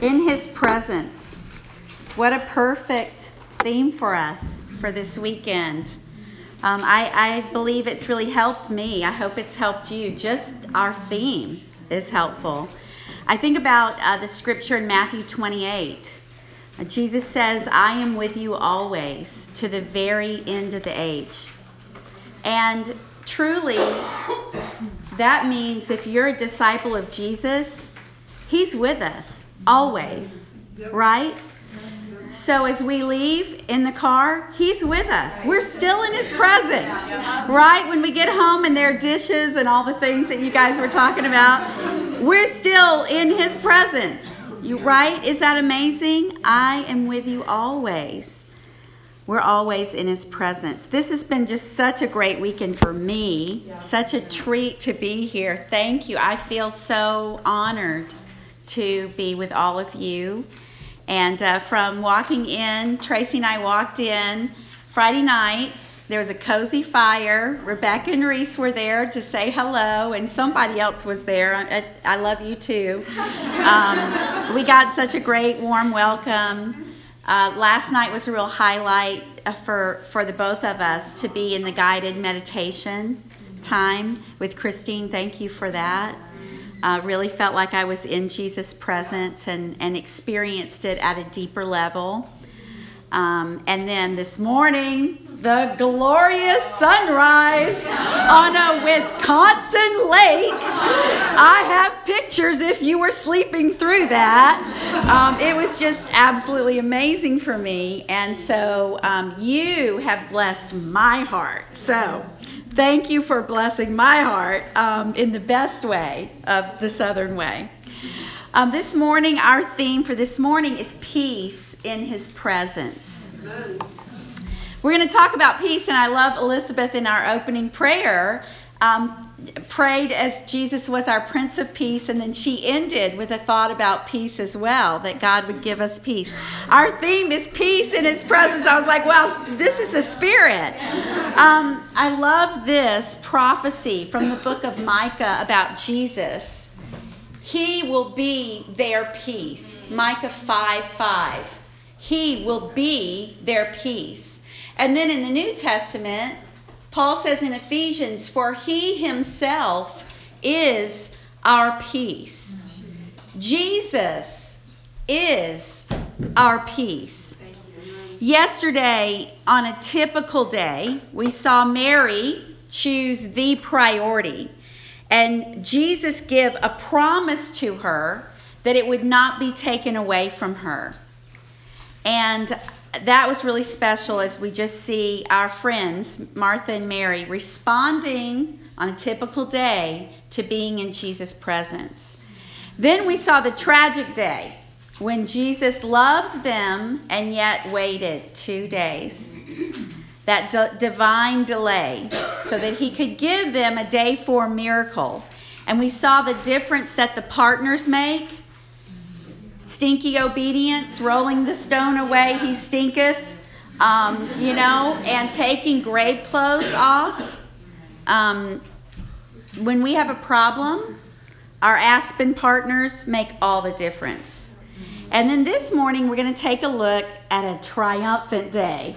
in his presence. What a perfect theme for us for this weekend. Um, I, I, believe it's really helped me. I hope it's helped you. Just our theme is helpful. I think about uh, the scripture in Matthew 28. Uh, Jesus says, I am with you always to the very end of the age. And truly, that means if you're a disciple of Jesus, He's with us always, right? So as we leave in the car, He's with us. We're still in His presence, right? When we get home and there are dishes and all the things that you guys were talking about, we're still in His presence. You right? Is that amazing? I am with you always. We're always in His presence. This has been just such a great weekend for me. Such a treat to be here. Thank you. I feel so honored to be with all of you. And uh, from walking in, Tracy and I walked in Friday night. There was a cozy fire. Rebecca and Reese were there to say hello, and somebody else was there. I, I love you too. Um, we got such a great, warm welcome. Uh, last night was a real highlight uh, for, for the both of us to be in the guided meditation time with Christine. Thank you for that. Uh, really felt like I was in Jesus' presence and, and experienced it at a deeper level. Um, and then this morning, the glorious sunrise on a Wisconsin lake. I have pictures if you were sleeping through that. Um, it was just absolutely amazing for me. And so um, you have blessed my heart. So thank you for blessing my heart um, in the best way of the Southern way. Um, this morning, our theme for this morning is peace in his presence. Amen. We're going to talk about peace, and I love Elizabeth in our opening prayer. Um, prayed as Jesus was our Prince of Peace, and then she ended with a thought about peace as well, that God would give us peace. Our theme is peace in His presence. I was like, well, this is the Spirit. Um, I love this prophecy from the book of Micah about Jesus. He will be their peace. Micah 5 5. He will be their peace. And then in the New Testament, Paul says in Ephesians, For he himself is our peace. Jesus is our peace. Yesterday, on a typical day, we saw Mary choose the priority. And Jesus give a promise to her that it would not be taken away from her. And that was really special as we just see our friends, Martha and Mary, responding on a typical day to being in Jesus' presence. Then we saw the tragic day when Jesus loved them and yet waited two days. That d- divine delay, so that he could give them a day for miracle. And we saw the difference that the partners make stinky obedience, rolling the stone away, he stinketh, um, you know, and taking grave clothes off. Um, when we have a problem, our Aspen partners make all the difference. And then this morning, we're going to take a look at a triumphant day.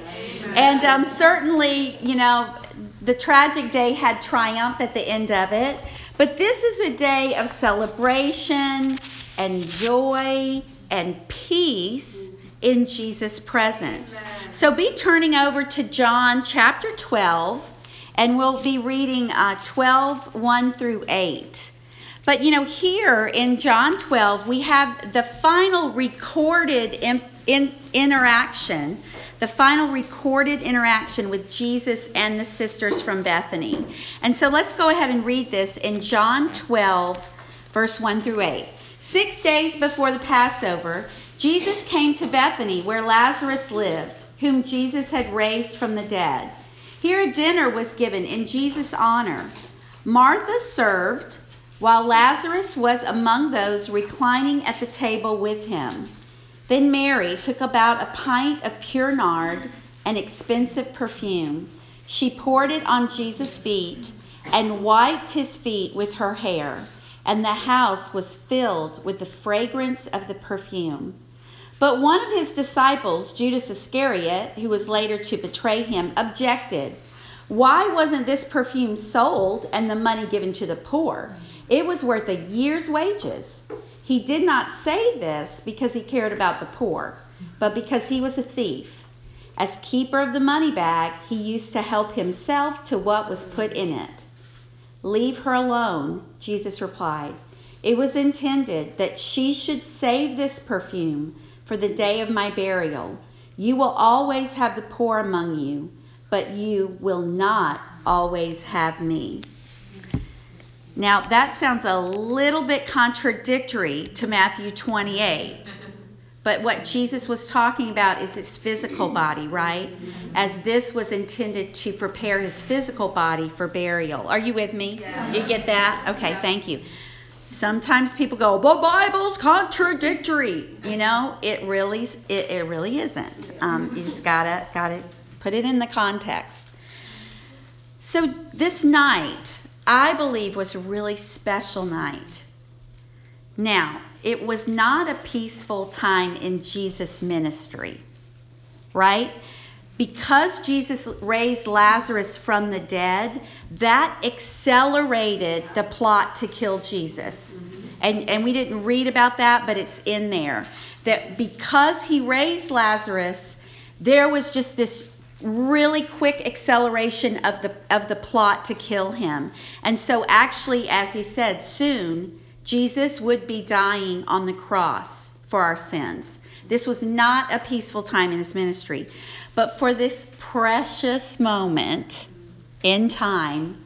And um, certainly, you know, the tragic day had triumph at the end of it. But this is a day of celebration and joy and peace in Jesus' presence. Amen. So be turning over to John chapter 12, and we'll be reading uh, 12, 1 through 8. But you know, here in John 12, we have the final recorded in, in, interaction, the final recorded interaction with Jesus and the sisters from Bethany. And so let's go ahead and read this in John 12, verse 1 through 8. Six days before the Passover, Jesus came to Bethany, where Lazarus lived, whom Jesus had raised from the dead. Here a dinner was given in Jesus' honor. Martha served, while Lazarus was among those reclining at the table with him. Then Mary took about a pint of pure nard, an expensive perfume. She poured it on Jesus' feet and wiped his feet with her hair and the house was filled with the fragrance of the perfume. But one of his disciples, Judas Iscariot, who was later to betray him, objected. Why wasn't this perfume sold and the money given to the poor? It was worth a year's wages. He did not say this because he cared about the poor, but because he was a thief. As keeper of the money bag, he used to help himself to what was put in it. Leave her alone, Jesus replied. It was intended that she should save this perfume for the day of my burial. You will always have the poor among you, but you will not always have me. Now, that sounds a little bit contradictory to Matthew 28. But what Jesus was talking about is his physical body, right? As this was intended to prepare his physical body for burial. Are you with me? Yes. You get that? Okay, thank you. Sometimes people go, "The Bible's contradictory." You know, it really, it, it really isn't. Um, you just gotta, gotta put it in the context. So this night, I believe, was a really special night. Now, it was not a peaceful time in Jesus' ministry, right? Because Jesus raised Lazarus from the dead, that accelerated the plot to kill Jesus. Mm-hmm. And, and we didn't read about that, but it's in there. That because he raised Lazarus, there was just this really quick acceleration of the of the plot to kill him. And so actually as he said soon Jesus would be dying on the cross for our sins. This was not a peaceful time in his ministry. But for this precious moment in time,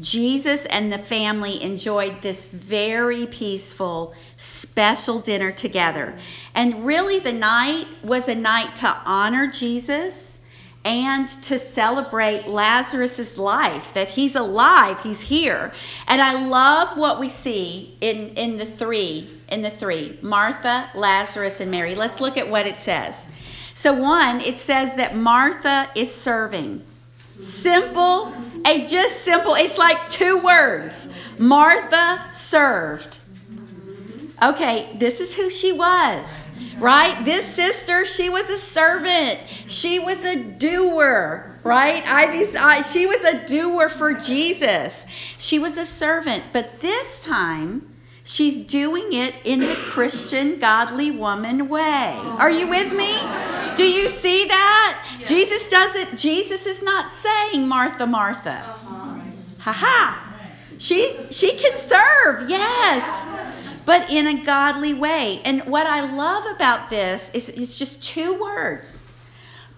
Jesus and the family enjoyed this very peaceful, special dinner together. And really, the night was a night to honor Jesus and to celebrate Lazarus's life that he's alive, he's here. And I love what we see in in the three, in the three, Martha, Lazarus and Mary. Let's look at what it says. So one, it says that Martha is serving. Simple, a just simple. It's like two words. Martha served. Okay, this is who she was right? This sister, she was a servant. She was a doer, right? I, she was a doer for Jesus. She was a servant, but this time she's doing it in the Christian, godly woman way. Are you with me? Do you see that? Yes. Jesus doesn't. Jesus is not saying Martha, Martha. Uh-huh. Ha ha. She she can serve. Yes but in a godly way. And what I love about this is it's just two words,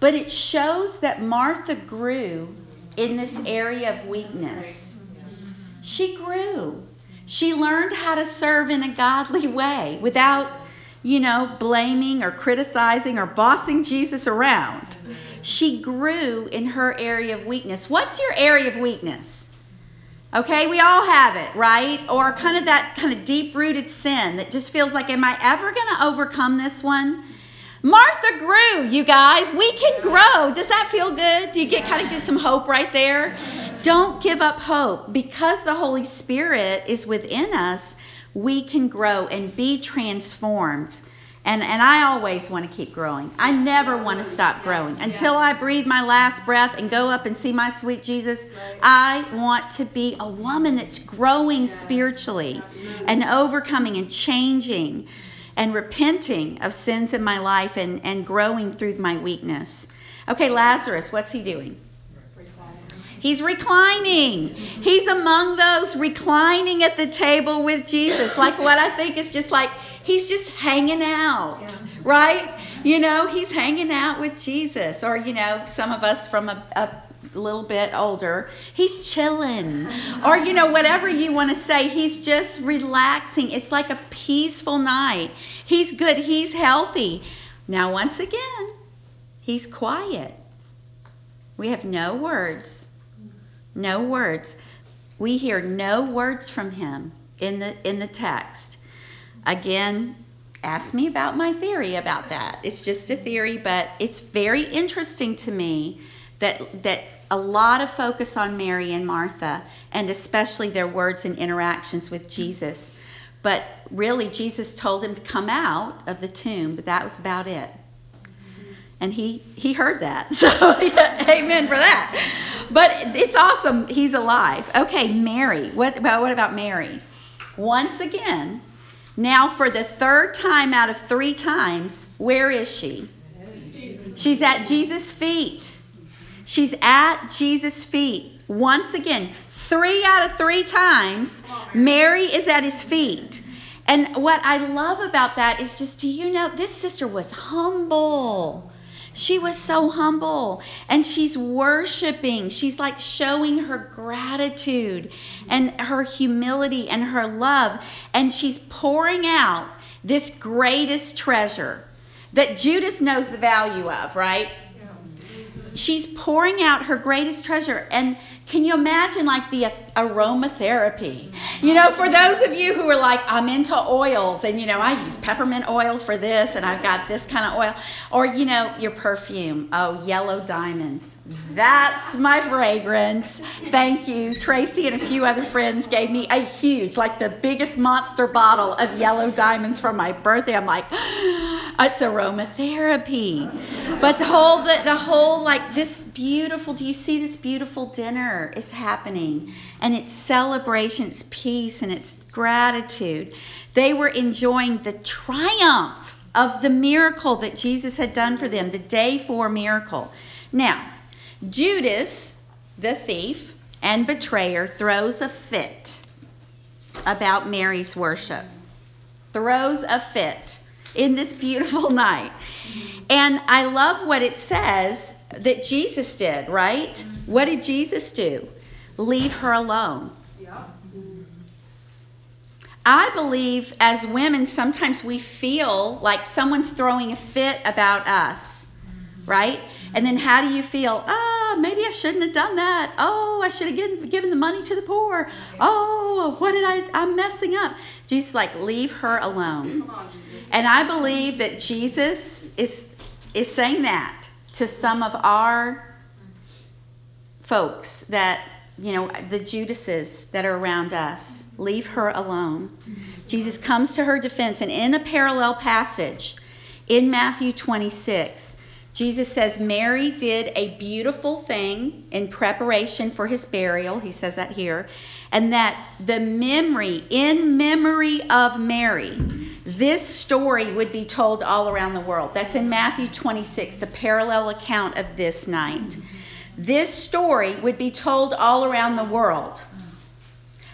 but it shows that Martha grew in this area of weakness. She grew. She learned how to serve in a godly way without, you know, blaming or criticizing or bossing Jesus around. She grew in her area of weakness. What's your area of weakness? Okay, we all have it, right? Or kind of that kind of deep rooted sin that just feels like, am I ever going to overcome this one? Martha grew, you guys. We can grow. Does that feel good? Do you get kind of get some hope right there? Don't give up hope. Because the Holy Spirit is within us, we can grow and be transformed and, and I always want to keep growing. I never want to stop growing. Until I breathe my last breath and go up and see my sweet Jesus, I want to be a woman that's growing spiritually and overcoming and changing and repenting of sins in my life and, and growing through my weakness. Okay, Lazarus, what's he doing? He's reclining. Mm-hmm. He's among those reclining at the table with Jesus. Like what I think is just like He's just hanging out, yeah. right? You know, he's hanging out with Jesus. Or, you know, some of us from a, a little bit older, he's chilling. or, you know, whatever you want to say, he's just relaxing. It's like a peaceful night. He's good, he's healthy. Now, once again, he's quiet. We have no words. No words. We hear no words from him in the in the text. Again, ask me about my theory about that. It's just a theory, but it's very interesting to me that that a lot of focus on Mary and Martha, and especially their words and interactions with Jesus. But really, Jesus told him to come out of the tomb, but that was about it. And he, he heard that. So, yeah, amen for that. But it's awesome. He's alive. Okay, Mary. What about, what about Mary? Once again, now for the third time out of three times, where is she? She's at Jesus' feet. She's at Jesus' feet. Once again, three out of three times, Mary is at his feet. And what I love about that is just, do you know, this sister was humble. She was so humble and she's worshiping. She's like showing her gratitude and her humility and her love. And she's pouring out this greatest treasure that Judas knows the value of, right? she's pouring out her greatest treasure. And can you imagine like the aromatherapy? You know, for those of you who are like, I'm into oils and, you know, I use peppermint oil for this and I've got this kind of oil. Or, you know, your perfume. Oh, yellow diamonds. That's my fragrance. Thank you. Tracy and a few other friends gave me a huge, like the biggest monster bottle of yellow diamonds for my birthday. I'm like, it's aromatherapy. But the whole, the, the whole, like this beautiful, do you see this beautiful dinner is happening? And it's celebration, it's peace, and it's gratitude. They were enjoying the triumph of the miracle that Jesus had done for them, the day four miracle. Now, Judas, the thief and betrayer, throws a fit about Mary's worship. Throws a fit in this beautiful night. And I love what it says that Jesus did, right? What did Jesus do? Leave her alone. I believe as women, sometimes we feel like someone's throwing a fit about us, right? And then how do you feel? Ah, maybe I shouldn't have done that. Oh, I should have given, given the money to the poor. Oh, what did I? I'm messing up. Jesus, like, leave her alone. And I believe that Jesus is is saying that to some of our folks that you know the Judases that are around us. Leave her alone. Jesus comes to her defense, and in a parallel passage in Matthew 26 Jesus says Mary did a beautiful thing in preparation for his burial. He says that here. And that the memory, in memory of Mary, this story would be told all around the world. That's in Matthew 26, the parallel account of this night. Mm-hmm. This story would be told all around the world.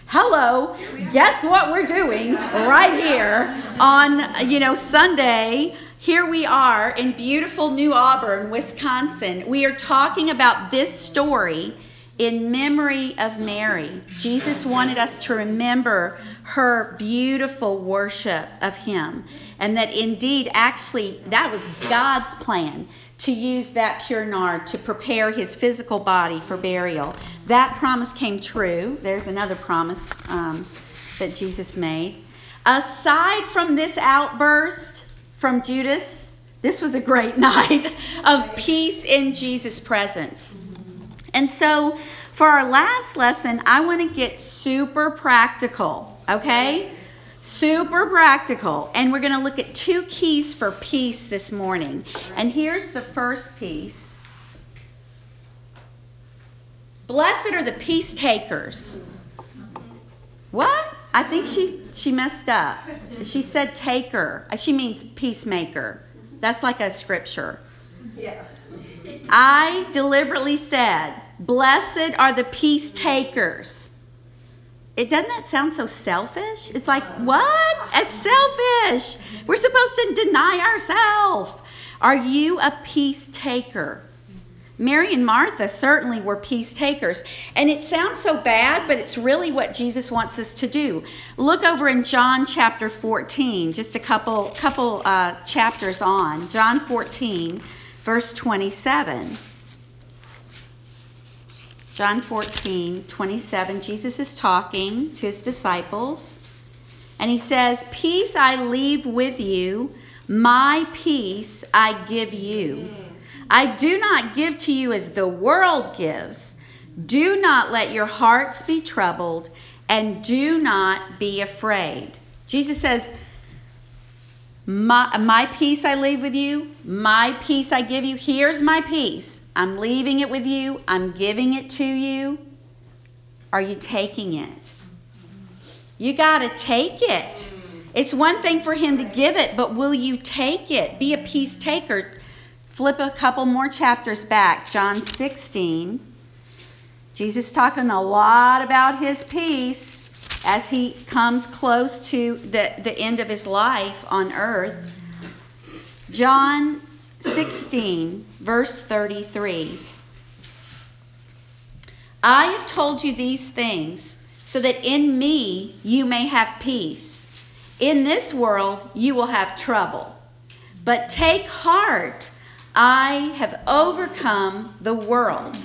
Hello, guess what we're doing right here on, you know, Sunday here we are in beautiful New Auburn, Wisconsin. We are talking about this story in memory of Mary. Jesus wanted us to remember her beautiful worship of Him, and that indeed, actually, that was God's plan to use that pure nard to prepare His physical body for burial. That promise came true. There's another promise um, that Jesus made. Aside from this outburst, from Judas, this was a great night of peace in Jesus' presence. And so, for our last lesson, I want to get super practical, okay? Super practical. And we're going to look at two keys for peace this morning. And here's the first piece Blessed are the peace takers. What? I think she she messed up. She said taker. Uh, she means peacemaker. That's like a scripture. Yeah. I deliberately said, "Blessed are the peace takers." It doesn't that sound so selfish? It's like, "What? It's selfish. We're supposed to deny ourselves." Are you a peace taker? Mary and Martha certainly were peace takers. And it sounds so bad, but it's really what Jesus wants us to do. Look over in John chapter 14, just a couple, couple uh, chapters on. John 14, verse 27. John 14, 27. Jesus is talking to his disciples. And he says, Peace I leave with you, my peace I give you. I do not give to you as the world gives. Do not let your hearts be troubled, and do not be afraid. Jesus says, my, my peace I leave with you, my peace I give you. Here's my peace. I'm leaving it with you, I'm giving it to you. Are you taking it? You got to take it. It's one thing for him to give it, but will you take it? Be a peace taker. Flip a couple more chapters back. John 16. Jesus talking a lot about his peace as he comes close to the, the end of his life on earth. John 16, verse 33. I have told you these things so that in me you may have peace. In this world you will have trouble. But take heart, I have overcome the world.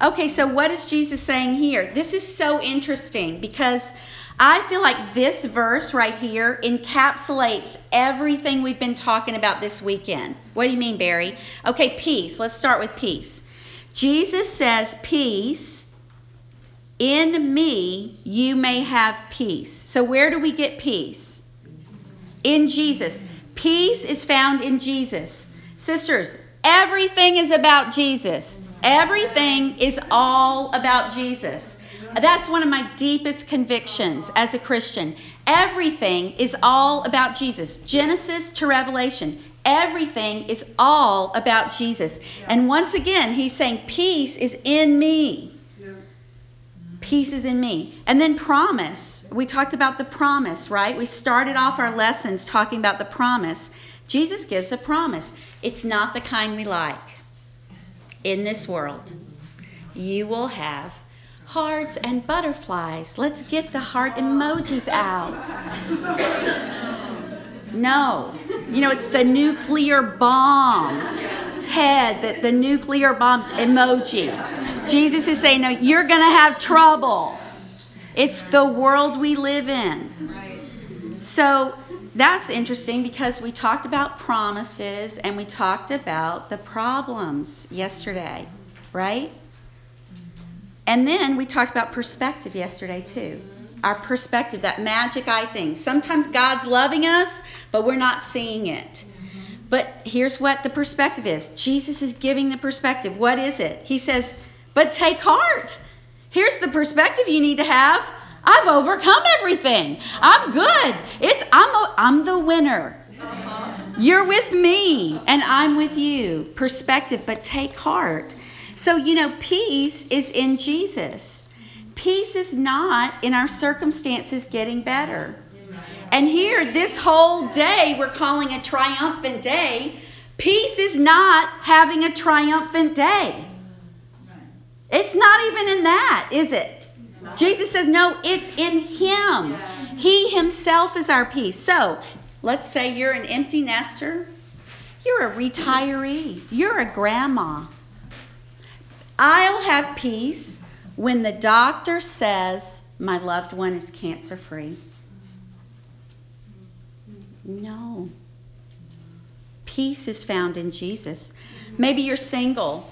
Okay, so what is Jesus saying here? This is so interesting because I feel like this verse right here encapsulates everything we've been talking about this weekend. What do you mean, Barry? Okay, peace. Let's start with peace. Jesus says, Peace, in me you may have peace. So, where do we get peace? In Jesus. Peace is found in Jesus. Sisters, everything is about Jesus. Everything is all about Jesus. That's one of my deepest convictions as a Christian. Everything is all about Jesus. Genesis to Revelation. Everything is all about Jesus. And once again, he's saying, Peace is in me. Peace is in me. And then promise. We talked about the promise, right? We started off our lessons talking about the promise. Jesus gives a promise. It's not the kind we like in this world. You will have hearts and butterflies. Let's get the heart emojis out. No. You know, it's the nuclear bomb head, the, the nuclear bomb emoji. Jesus is saying, no, you're going to have trouble. It's the world we live in. So that's interesting because we talked about promises and we talked about the problems yesterday, right? And then we talked about perspective yesterday, too. Our perspective, that magic eye thing. Sometimes God's loving us, but we're not seeing it. But here's what the perspective is Jesus is giving the perspective. What is it? He says, But take heart. Here's the perspective you need to have. I've overcome everything. I'm good. It's I'm a, I'm the winner. Uh-huh. You're with me and I'm with you. Perspective, but take heart. So, you know, peace is in Jesus. Peace is not in our circumstances getting better. And here, this whole day, we're calling a triumphant day. Peace is not having a triumphant day. It's not even in that, is it? Jesus says, no, it's in Him. He Himself is our peace. So, let's say you're an empty nester, you're a retiree, you're a grandma. I'll have peace when the doctor says my loved one is cancer free. No. Peace is found in Jesus. Maybe you're single.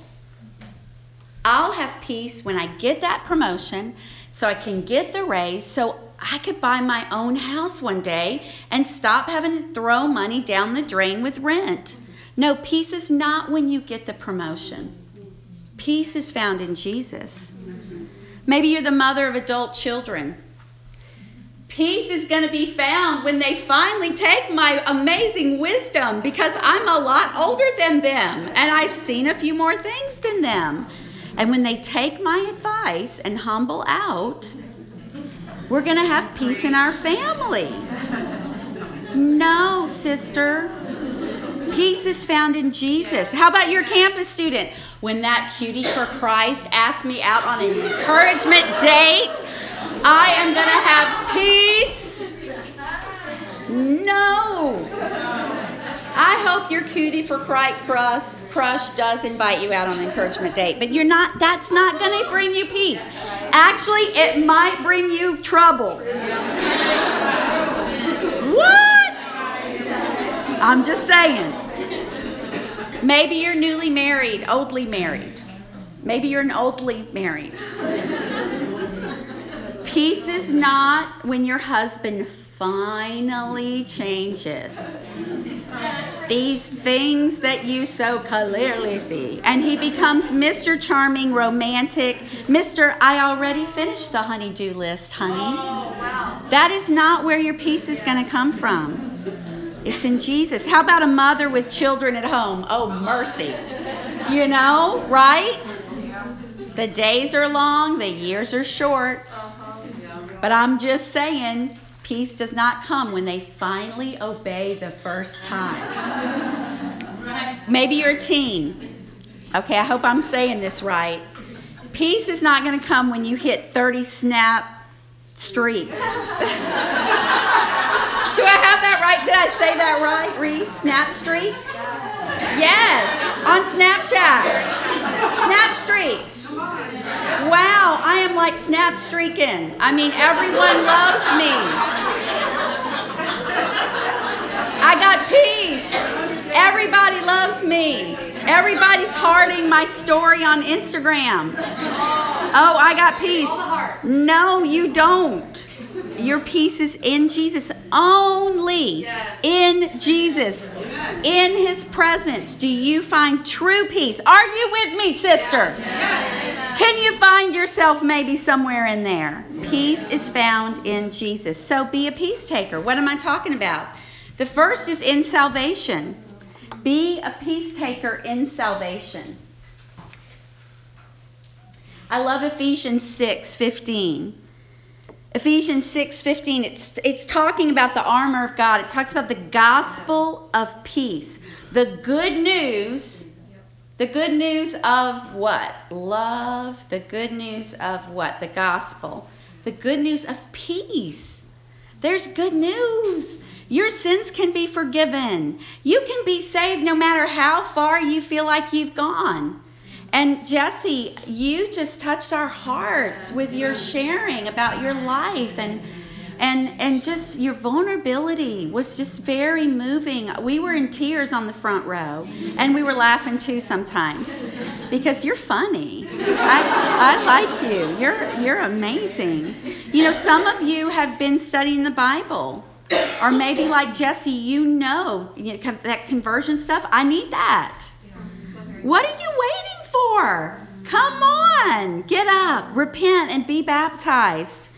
I'll have peace when I get that promotion so I can get the raise so I could buy my own house one day and stop having to throw money down the drain with rent. No, peace is not when you get the promotion. Peace is found in Jesus. Maybe you're the mother of adult children. Peace is going to be found when they finally take my amazing wisdom because I'm a lot older than them and I've seen a few more things than them. And when they take my advice and humble out, we're going to have peace in our family. No, sister. Peace is found in Jesus. How about your campus student? When that cutie for Christ asked me out on an encouragement date, I am going to have peace. No. I hope your cutie for Christ crush, does invite you out on an encouragement date, but you're not. That's not going to bring you peace. Actually, it might bring you trouble. What? I'm just saying. Maybe you're newly married, oldly married. Maybe you're an oldly married. Peace is not when your husband finally changes. These things that you so clearly see. And he becomes Mr. Charming, romantic. Mr. I already finished the honeydew list, honey. Oh, that is not where your peace is going to come from. It's in Jesus. How about a mother with children at home? Oh, mercy. You know, right? The days are long, the years are short. But I'm just saying, peace does not come when they finally obey the first time. Maybe you're a teen. Okay, I hope I'm saying this right. Peace is not going to come when you hit 30 snap streaks. Do I have that right? Did I say that right, Reese? Snap streaks? Yes, on Snapchat. Snap streaks. Wow, I am like snap streaking. I mean, everyone loves me. I got peace. Everybody loves me. Everybody's hearting my story on Instagram. Oh, I got peace. No, you don't. Your peace is in Jesus. Only yes. in Jesus. In his presence do you find true peace. Are you with me, sisters? Yes. Can you find yourself maybe somewhere in there? Peace is found in Jesus. So be a peace taker. What am I talking about? The first is in salvation. Be a peace taker in salvation. I love Ephesians 6:15. Ephesians 6:15 it's it's talking about the armor of God. It talks about the gospel of peace. The good news the good news of what? Love. The good news of what? The gospel. The good news of peace. There's good news. Your sins can be forgiven. You can be saved no matter how far you feel like you've gone. And Jesse, you just touched our hearts with your sharing about your life and and and just your vulnerability was just very moving. We were in tears on the front row, and we were laughing too sometimes because you're funny. I I like you. You're you're amazing. You know, some of you have been studying the Bible. Or maybe like Jesse, you know, you know that conversion stuff. I need that. What are you waiting for? Come on, get up, repent, and be baptized.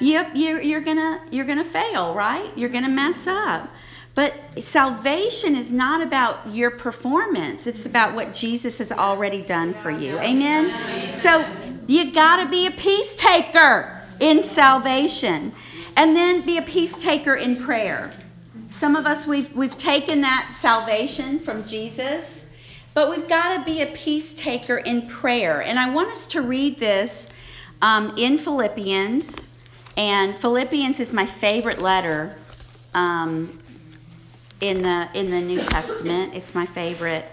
Yep, you're, you're gonna you're gonna fail, right? You're gonna mess up. But salvation is not about your performance. It's about what Jesus has already done for you. Amen. So you got to be a peace taker in salvation, and then be a peace taker in prayer. Some of us we've we've taken that salvation from Jesus but we've got to be a peace taker in prayer. And I want us to read this um, in Philippians. And Philippians is my favorite letter um, in the in the New Testament. It's my favorite.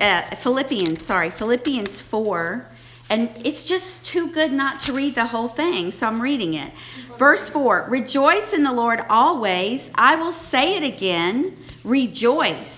Uh, Philippians, sorry, Philippians 4. And it's just too good not to read the whole thing, so I'm reading it. Verse 4 Rejoice in the Lord always. I will say it again. Rejoice.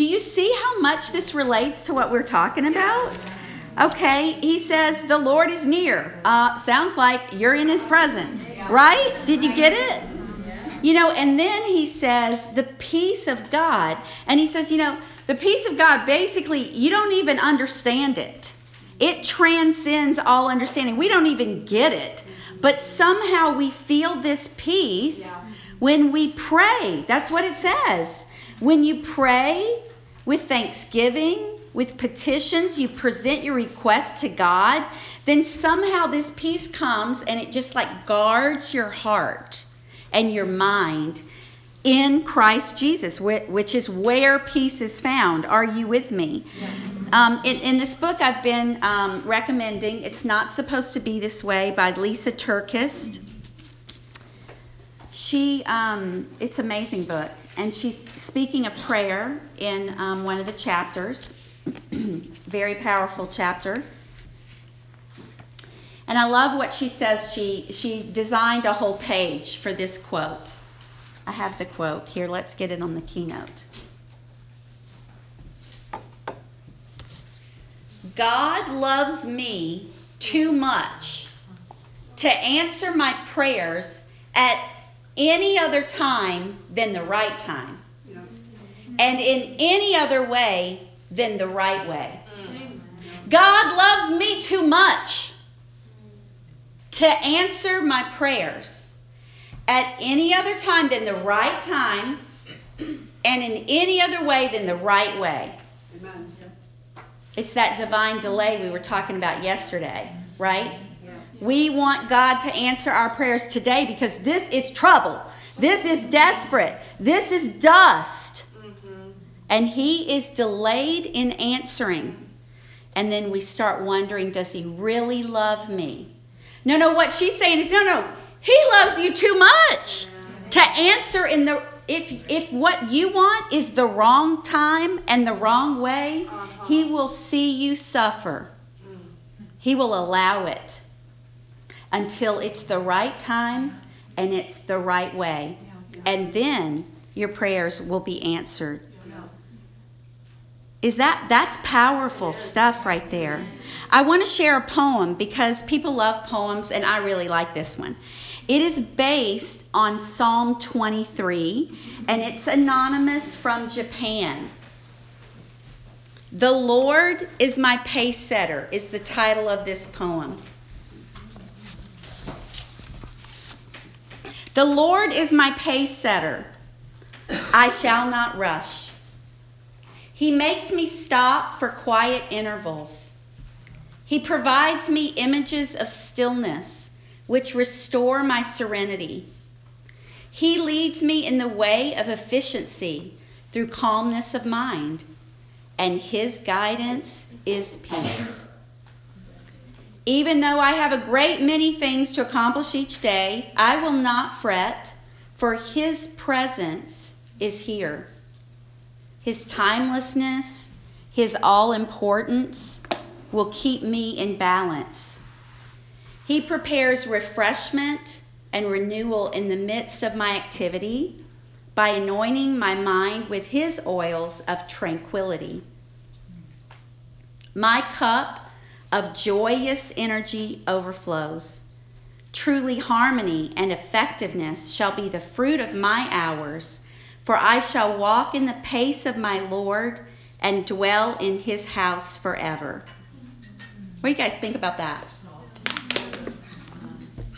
Do you see how much this relates to what we're talking about? Okay, he says the Lord is near. Uh, sounds like you're in his presence, right? Did you get it? You know, and then he says the peace of God. And he says, you know, the peace of God, basically, you don't even understand it. It transcends all understanding. We don't even get it. But somehow we feel this peace when we pray. That's what it says. When you pray, with thanksgiving, with petitions, you present your request to God, then somehow this peace comes and it just like guards your heart and your mind in Christ Jesus, which is where peace is found. Are you with me? Um, in, in, this book, I've been um, recommending It's Not Supposed to Be This Way by Lisa TerKeurst. She, um, it's an amazing book. And she's speaking a prayer in um, one of the chapters. Very powerful chapter. And I love what she says. She she designed a whole page for this quote. I have the quote here. Let's get it on the keynote. God loves me too much to answer my prayers at any other time than the right time. And in any other way than the right way. Mm. God loves me too much to answer my prayers at any other time than the right time and in any other way than the right way. Amen. It's that divine delay we were talking about yesterday, right? We want God to answer our prayers today because this is trouble. This is desperate. This is dust. Mm-hmm. And He is delayed in answering. And then we start wondering, does He really love me? No, no, what she's saying is, no, no, He loves you too much to answer in the if if what you want is the wrong time and the wrong way, uh-huh. he will see you suffer. Mm. He will allow it until it's the right time and it's the right way. And then your prayers will be answered. Is that that's powerful stuff right there. I want to share a poem because people love poems and I really like this one. It is based on Psalm 23 and it's anonymous from Japan. The Lord is my pace setter is the title of this poem. The Lord is my pace setter. I shall not rush. He makes me stop for quiet intervals. He provides me images of stillness which restore my serenity. He leads me in the way of efficiency through calmness of mind, and His guidance is peace. Even though I have a great many things to accomplish each day, I will not fret, for His presence is here. His timelessness, His all importance will keep me in balance. He prepares refreshment and renewal in the midst of my activity by anointing my mind with His oils of tranquility. My cup of joyous energy overflows. Truly, harmony and effectiveness shall be the fruit of my hours, for I shall walk in the pace of my Lord and dwell in his house forever. What do you guys think about that?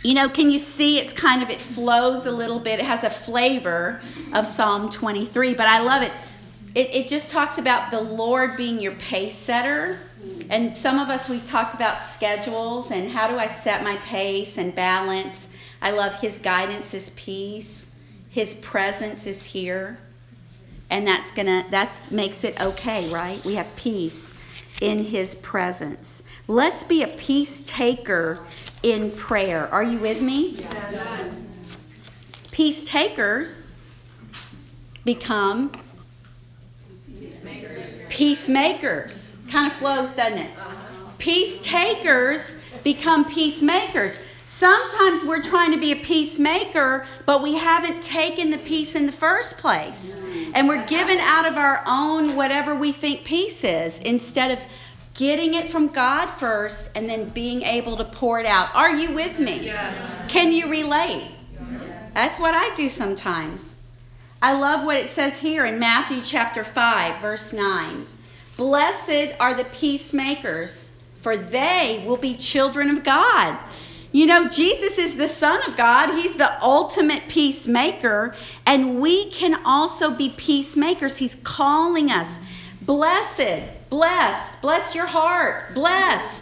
You know, can you see it's kind of, it flows a little bit. It has a flavor of Psalm 23, but I love it. It, it just talks about the Lord being your pace setter mm. and some of us, we've talked about schedules and how do I set my pace and balance. I love His guidance is peace, His presence is here. And that's gonna that makes it okay, right? We have peace in His presence. Let's be a peace taker in prayer. Are you with me? Yeah. Peace takers become peacemakers. peacemakers kind of flows, doesn't it? Uh-huh. Peace takers become peacemakers. Sometimes we're trying to be a peacemaker, but we haven't taken the peace in the first place. Mm-hmm. And we're given out of our own whatever we think peace is instead of getting it from God first and then being able to pour it out. Are you with me? Yes. Can you relate? That's what I do sometimes. I love what it says here in Matthew chapter 5, verse 9. Blessed are the peacemakers, for they will be children of God. You know, Jesus is the Son of God. He's the ultimate peacemaker. And we can also be peacemakers. He's calling us. Blessed, blessed, bless your heart, blessed.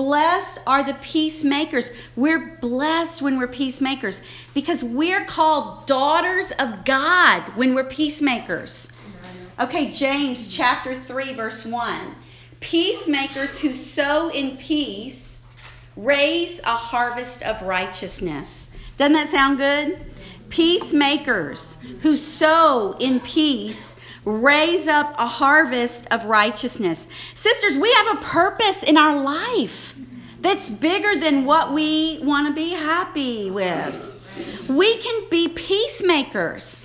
Blessed are the peacemakers. We're blessed when we're peacemakers because we're called daughters of God when we're peacemakers. Okay, James chapter 3, verse 1. Peacemakers who sow in peace raise a harvest of righteousness. Doesn't that sound good? Peacemakers who sow in peace raise up a harvest of righteousness. Sisters, we have a purpose in our life that's bigger than what we want to be happy with. We can be peacemakers.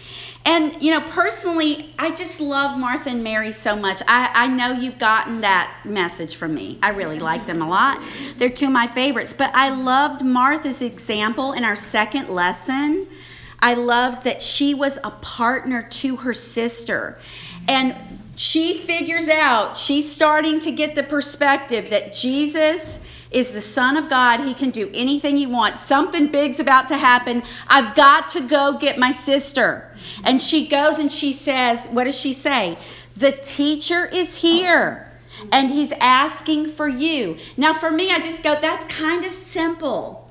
And, you know, personally, I just love Martha and Mary so much. I, I know you've gotten that message from me. I really like them a lot. They're two of my favorites. But I loved Martha's example in our second lesson. I loved that she was a partner to her sister. And she figures out, she's starting to get the perspective that Jesus is the Son of God. He can do anything he wants. Something big's about to happen. I've got to go get my sister. And she goes and she says, What does she say? The teacher is here and he's asking for you. Now, for me, I just go, That's kind of simple.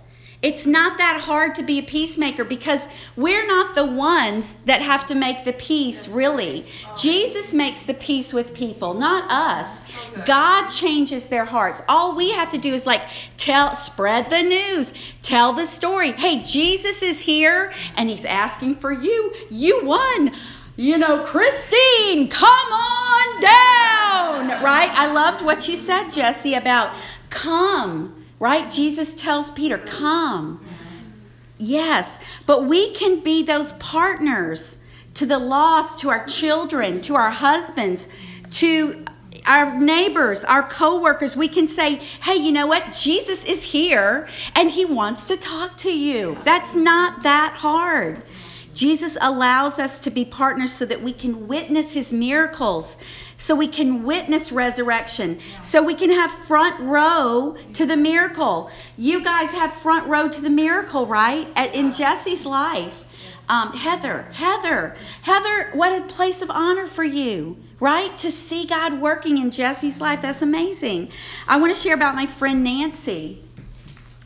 It's not that hard to be a peacemaker because we're not the ones that have to make the peace, really. Jesus makes the peace with people, not us. God changes their hearts. All we have to do is like tell, spread the news, tell the story. Hey, Jesus is here and he's asking for you. You won. You know, Christine, come on down. Right? I loved what you said, Jesse, about come Right? Jesus tells Peter, Come. Yes, but we can be those partners to the lost, to our children, to our husbands, to our neighbors, our coworkers. We can say, "Hey, you know what? Jesus is here and he wants to talk to you." That's not that hard. Jesus allows us to be partners so that we can witness his miracles, so we can witness resurrection, so we can have front row to the miracle. You guys have front row to the miracle, right? At, in Jesse's life. Um, Heather, Heather, Heather, what a place of honor for you, right? To see God working in Jesse's life. That's amazing. I want to share about my friend Nancy.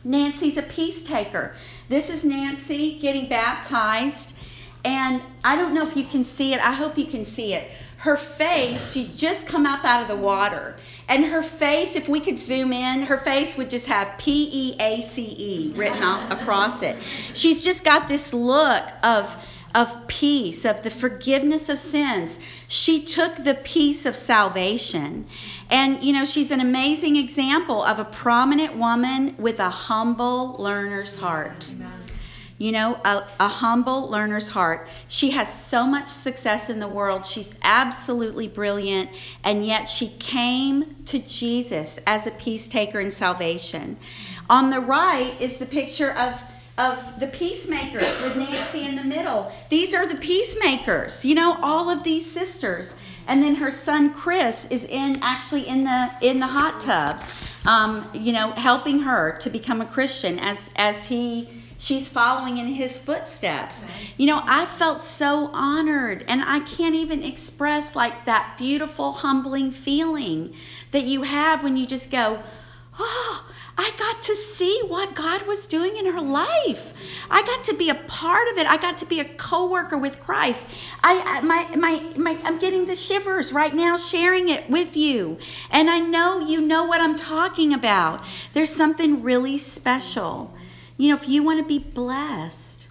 Nancy's a peace taker. This is Nancy getting baptized. And I don't know if you can see it. I hope you can see it her face, she's just come up out of the water. And her face, if we could zoom in, her face would just have P E A C E written across it. She's just got this look of of peace, of the forgiveness of sins. She took the peace of salvation. And, you know, she's an amazing example of a prominent woman with a humble learner's heart. Amen you know, a, a, humble learner's heart. She has so much success in the world. She's absolutely brilliant, and yet she came to Jesus as a peace taker in salvation. On the right is the picture of of the peacemakers with Nancy in the middle. These are the peacemakers, you know, all of these sisters. And then her son Chris is in actually in the in the hot tub, um, you know, helping her to become a Christian as as he she's following in his footsteps. You know, I felt so honored, and I can't even express like that beautiful, humbling feeling that you have when you just go, oh, I got to see what God was doing in her life. I got to be a part of it. I got to be a co-worker with Christ. I, my, my, my, I'm getting the shivers right now sharing it with you. And I know you know what I'm talking about. There's something really special you know, if you want to be blessed,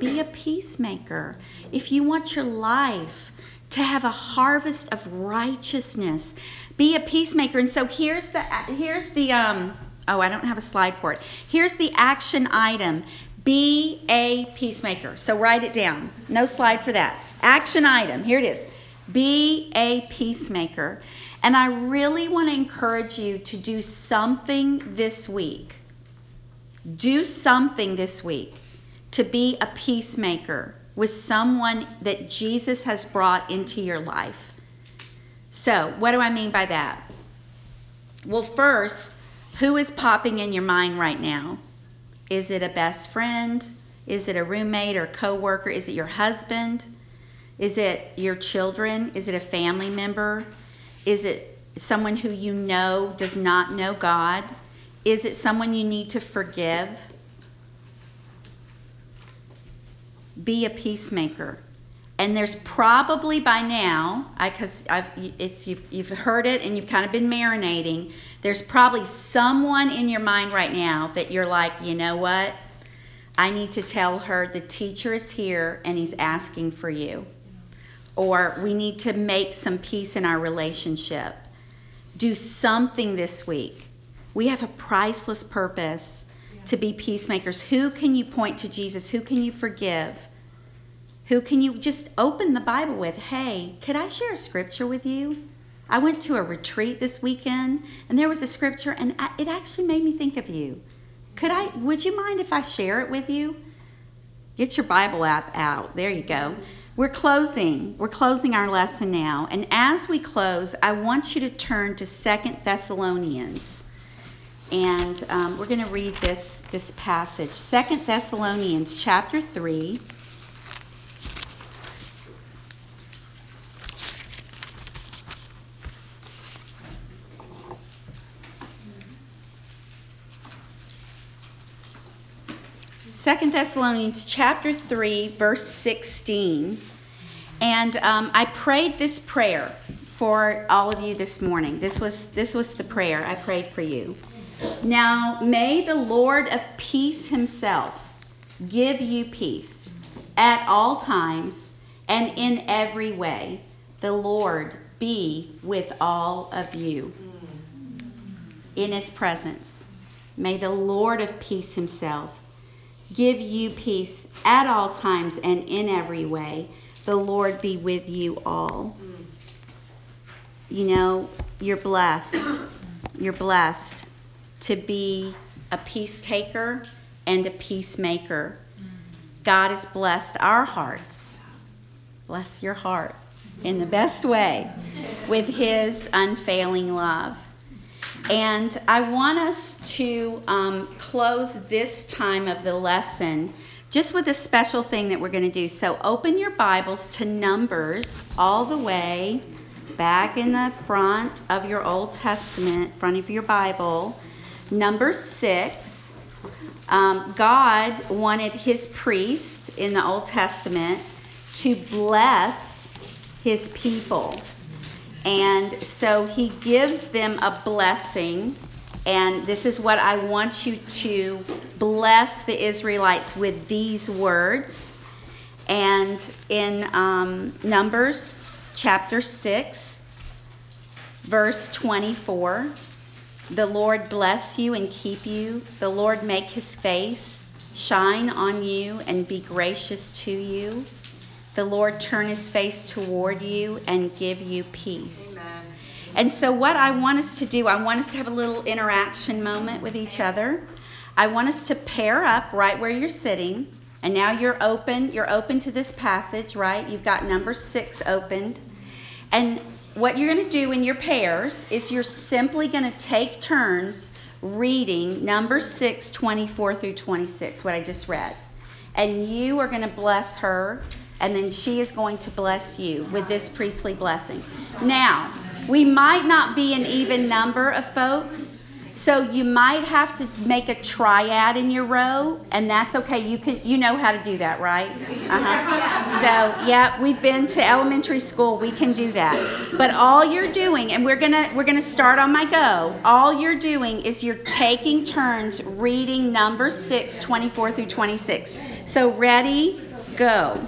be a peacemaker. If you want your life to have a harvest of righteousness, be a peacemaker. And so here's the here's the um oh, I don't have a slide for it. Here's the action item. Be a peacemaker. So write it down. No slide for that. Action item. Here it is. Be a peacemaker. And I really want to encourage you to do something this week do something this week to be a peacemaker with someone that Jesus has brought into your life. So, what do I mean by that? Well, first, who is popping in your mind right now? Is it a best friend? Is it a roommate or coworker? Is it your husband? Is it your children? Is it a family member? Is it someone who you know does not know God? Is it someone you need to forgive? Be a peacemaker. And there's probably by now, because you've, you've heard it and you've kind of been marinating. There's probably someone in your mind right now that you're like, you know what? I need to tell her the teacher is here and he's asking for you. Or we need to make some peace in our relationship. Do something this week. We have a priceless purpose to be peacemakers. Who can you point to Jesus? Who can you forgive? Who can you just open the Bible with? Hey, could I share a scripture with you? I went to a retreat this weekend and there was a scripture and it actually made me think of you. Could I would you mind if I share it with you? Get your Bible app out. There you go. We're closing. We're closing our lesson now. And as we close, I want you to turn to Second Thessalonians. And um, we're going to read this, this passage. Second Thessalonians chapter 3. Second Thessalonians chapter 3, verse 16. And um, I prayed this prayer for all of you this morning. This was this was the prayer I prayed for you. Now may the Lord of peace himself give you peace at all times and in every way. The Lord be with all of you in his presence. May the Lord of peace himself give you peace at all times and in every way. The Lord be with you all. You know, you're blessed. You're blessed to be a peace taker and a peacemaker. God has blessed our hearts. Bless your heart in the best way with His unfailing love. And I want us to um, close this time of the lesson just with a special thing that we're going to do. So open your Bibles to Numbers all the way back in the front of your Old Testament, front of your Bible, number six. Um, God wanted his priest in the Old Testament to bless his people. And so he gives them a blessing. And this is what I want you to bless the Israelites with these words. And in um, Numbers chapter 6, verse 24, the Lord bless you and keep you. The Lord make his face shine on you and be gracious to you the Lord turn his face toward you and give you peace. Amen. And so, what I want us to do, I want us to have a little interaction moment with each other. I want us to pair up right where you're sitting. And now you're open. You're open to this passage, right? You've got number six opened. And what you're going to do in your pairs is you're simply going to take turns reading number 6, 24 through 26, what I just read. And you are going to bless her and then she is going to bless you with this priestly blessing. Now, we might not be an even number of folks, so you might have to make a triad in your row, and that's okay. You can you know how to do that, right? Uh-huh. So yeah, we've been to elementary school. We can do that. But all you're doing, and we're gonna we're gonna start on my go. All you're doing is you're taking turns reading number six, 24 through 26. So ready, go.